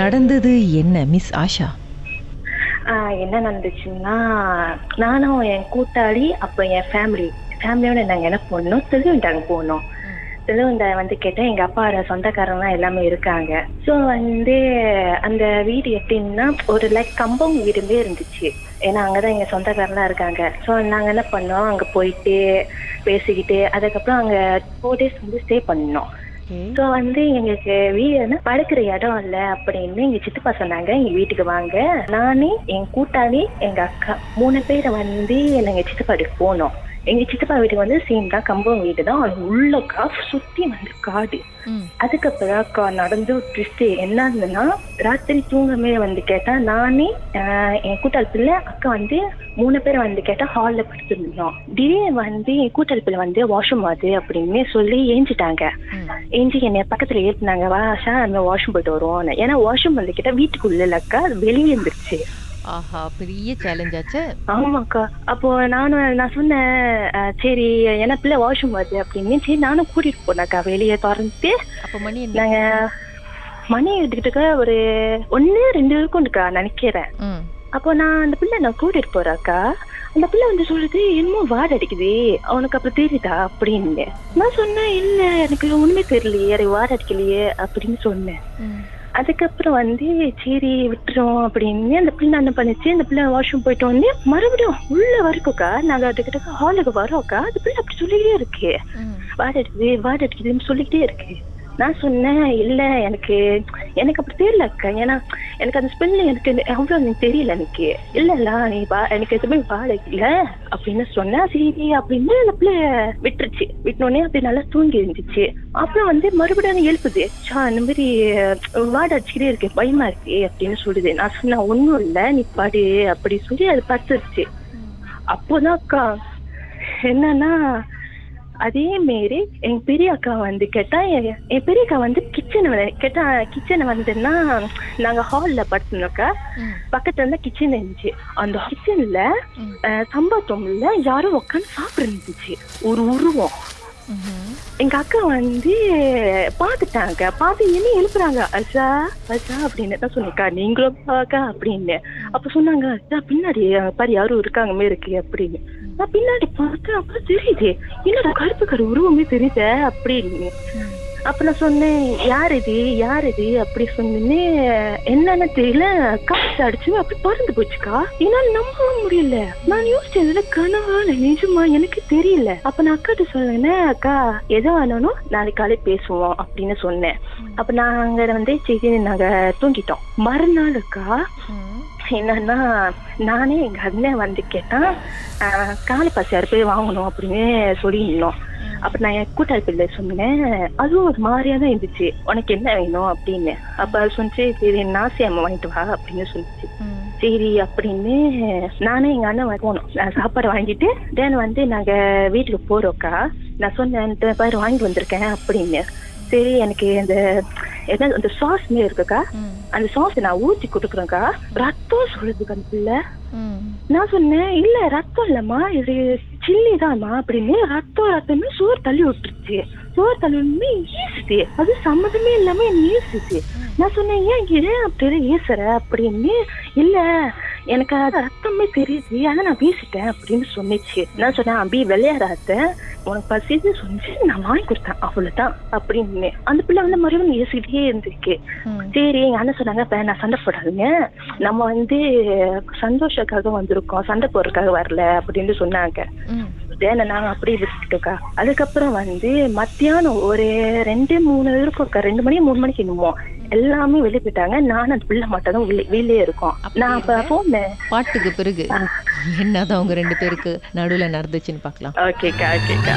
நடந்தது என்ன மிஸ் ஆஷா? என்ன நடந்துச்சுன்னா நானும் என் கூட்டாளி அப்போ என் ஃபேமிலி ஃபேமிலியோட நாங்கள் என்ன பண்ணோம் திருவண்டாங்க போனோம். திருவண்டா வந்து கேட்டேன் எங்கள் அப்பாவோட சொந்தக்காரங்க எல்லாமே இருக்காங்க. ஸோ வந்து அந்த வீடு எப்படின்னா ஒரு லைக் கம்பம் வீடுமே இருந்துச்சு. ஏன்னா அங்கே தான் எங்கள் சொந்தக்காரங்களாம் இருக்காங்க. ஸோ நாங்கள் என்ன பண்ணோம் அங்கே போயிட்டு பேசிக்கிட்டு அதுக்கப்புறம் அங்கே ஃபோர் டேஸ் வந்து ஸ்டே பண்ணோம். ஸோ வந்து எங்களுக்கு வீடு படுக்கிற இடம் இல்லை அப்படின்னு எங்க சித்தப்பா சொன்னாங்க. எங்க வீட்டுக்கு வாங்க. நானே என் கூட்டாளி எங்க அக்கா மூணு பேரை வந்து எங்க சித்தப்பா போனோம். எங்க சித்தப்பா வீட்டுக்கு வந்து சேம் தான். கம்பம் வீடு தான். அது உள்ளக்கா சுத்தி வந்து காடு. அதுக்கப்புறம் அக்கா நடந்து ட்விஸ்ட் என்ன இருந்ததுன்னா ராத்திரி தூங்கமே வந்து கேட்டா நானே என் கூட்டாளி பிள்ளை அக்கா வந்து மூணு பேர் வந்து கேட்டா ஹால்ல படுத்திருந்தோம். திடீர்னு வந்து என் கூட்டாளி பிள்ளை வந்து வாஷ்ரூம் ஆகுது அப்படின்னு சொல்லி ஏஞ்சிட்டாங்க. ஏஞ்சி என்னை பக்கத்துல ஏத்துனாங்க. வா ஆஷா நம்ம வாஷ்ரூம் போயிட்டு வருவோம். ஏன்னா வாஷ்ரூம் வந்து கேட்டா வீட்டுக்குள்ள இல்லக்கா வெளியே இருந்துருச்சு. ஆஹா பெரிய சேலஞ்ச் ஆச்சு. ஆமாக்கா. அப்போ நானும் நான் சொன்னேன் சரி ஏன்னா பிள்ளை வாஷ்ரூம் வருது அப்படின்னு. சரி நானும் கூட்டிட்டு போனேக்கா வெளியே திறந்துட்டு அப்ப மணி நாங்க மணி எடுத்துக்கிட்டு ஒரு ஒண்ணு ரெண்டு இருக்கும்க்கா நினைக்கிறேன் அப்போ நான் அந்த பிள்ளை நான் கூட்டிட்டு போறாக்கா அந்த பிள்ளை வந்து சொல்லுது என்னமோ வாட அடிக்குது. அவனுக்கு அப்புறம் தெரியுதா அப்படின்னு. நான் சொன்னேன் இல்ல எனக்கு ஒண்ணுமே தெரியலையே வாட அடிக்கலையே அப்படின்னு சொன்னேன். அதுக்கப்புறம் வந்து சரி விட்டுரும் அப்படின்னு அந்த பிள்ளை என்ன பண்ணுச்சு அந்த பிள்ளை வாஷ்ரூம் போயிட்டு வந்து மறுபடியும் உள்ள வரைக்கும்க்கா நாங்க அதுக்கிட்ட ஹாலுக்கு வரோம்க்கா அந்த பிள்ளை அப்படி சொல்லிட்டே இருக்கு ம் வாட அடிக்குது வாட அடிக்குதுன்னு சொல்லிக்கிட்டே இருக்கு நான் சொன்னேன் இல்ல எனக்கு எனக்கு அப்படி தெரியல அக்கா. ஏன்னா எனக்கு அந்த ஸ்பெல் எனக்கு அவ்வளோ எனக்கு தெரியல எனக்கு. இல்ல இல்ல நீ பா எனக்கு எதுவுமே பாட இல்ல. அப்படின்னு சொன்னேன். சரி அப்படின்னு அந்த பிள்ளை விட்டுருச்சு. விட்டோடனே அப்படி நல்லா தூங்கி இருந்துச்சு. அப்புறம் வந்து மறுபடியும் எழுப்புது. சா இந்த மாதிரி வாட அடிச்சுக்கிட்டே இருக்கு பயமா இருக்கு அப்படின்னு சொல்லுது. நான் சொன்னேன் ஒன்றும் இல்லை நீ பாடு அப்படி சொல்லி அது பத்துருச்சு அப்போதான் அக்கா என்னன்னா அதே மாரி எங்க பெரிய அக்கா வந்து கேட்டா என் பெரிய அக்கா வந்து கிச்சன் கேட்டா கிச்சனை வந்துன்னா நாங்க ஹால்ல படுத்தோம்னாக்கா ம். பக்கத்துல இருந்தா கிச்சன் இருந்துச்சு. அந்த கிச்சன்ல. சம்பாத்தோம்ல யாரும் உட்காந்து சாப்பிட்டு இருந்துச்சு. ஒரு உருவம். எங்க அக்கா வந்து பாத்துட்டாங்க பார்த்து என்ன எழுப்புறாங்க. அச்சா அச்சா அப்படின்னு தான் சொன்னேக்கா நீங்களும் பாக்கா அப்படின்னு. அப்ப சொன்னாங்க அச்சா பின்னாடி பாரு யாரும் இருக்காங்க இருக்கு அப்படின்னு. நான் பின்னாடி பார்த்தேன் அப்புறம் தெரியுது. என்னடா கருப்பு கரு உருவமே தெரியுத அப்படின்னு. அப்ப நான் சொன்னேன் யார் இது? யார் இது? அப்படி சொன்னேன்னு என்னன்னு தெரியல. காசு அடிச்சு அப்படி பறந்து போச்சுக்கா. என்னால நம்பவும் முடியல. நான் யோசிச்சதுல கனவா இல்ல நிஜமா எனக்கு தெரியல. அப்ப நான் அக்காட்ட சொன்னேன் அக்கா எதோ ஆனாலும் நாளைக்கு காலை பேசுவோம் அப்படின்னு சொன்னேன். அப்ப நாங்க வந்து சரி நாங்க தூங்கிட்டோம். மறுநாள் அக்கா என்னன்னா நானே எங்க அண்ணன் வந்து கேட்டான் காலை பசியாறு போய் வாங்கணும்? அப்படின்னு சொல்லியிருந்தோம். அப்ப நான் என் கூட்டாளி சொன்னேன் அதுவும் ஒரு மாதிரியா தான் இருந்துச்சு. உனக்கு என்ன வேணும்? அப்படின்னு. அப்ப அது சொன்னிச்சு சரி நாசியாம வாங்கிட்டு வா அப்படின்னு சொல்லிச்சு. சரி அப்படின்னு. நானே எங்க அண்ணன் போனோம். சாப்பாடு வாங்கிட்டு தென் வந்து நாங்க வீட்டுக்கு போறோம்க்கா. நான் சொன்னேன் "இந்த பாரு வாங்கி வந்திருக்கேன் அப்படின்னு. சரி எனக்கு இந்த என்ன அந்த சாஸ் இருக்குக்கா. ம். அந்த சாஸ் நான் ஊத்தி கொடுக்குறேன்க்கா. ரத்தம் சொல்லுதுக்கா அந்த பிள்ளை. நான் சொன்னேன் இல்ல ரத்தம் இல்லம்மா. இது சில்லி தானா அப்படின்னு ரத்தம் ரத்தமே சோறு தள்ளி விட்டுருச்சு. சோறு தள்ளி ஈசுது அது சம்மதமே இல்லாம என்ன ஈசுது நான் சொன்னேன் ஏன் ஏன் அப்படி ஈசுற அப்படின்னு. இல்ல எனக்கு அது ரத்தமே தெரியுது. ஆனா நான் வீசிட்டேன் அப்படின்னு சொன்னிச்சு. நான் சொன்னேன் அபி விளையாடாத. உனக்கு பசின்னு சொன்னிச்சு நான் வாங்கி கொடுத்தேன். அவ்வளவுதான் அப்படின்னு. அந்த பிள்ளை வந்து மறுபடியும் ஏசிக்கிட்டே இருந்திருக்கு. சரி எங்க அண்ணன் சொன்னாங்க நான் சண்டை போடாதீங்க. நம்ம வந்து சந்தோஷக்காக வந்திருக்கோம். சண்டை போடுறதுக்காக வரல அப்படின்னு சொன்னாங்க. நாங்க அப்படியே விட்டுட்டோக்கா? அதுக்கப்புறம் வந்து மத்தியானம் ஒரு ரெண்டு மூணு இருக்கும்க்கா ரெண்டு மணி மூணு மணிக்கு என்னமோ. எல்லாமே வெளியே போயிட்டாங்க நானும் அந்த பிள்ளை மட்டும் தான் வெளியே இருக்கோம். நான் அப்ப போனேன் பாட்டுக்கு பிறகு. என்னதான் அவங்க ரெண்டு பேருக்கு நடுவுல நடந்துச்சுன்னு பார்க்கலாம். ஓகேக்கா ஓகேக்கா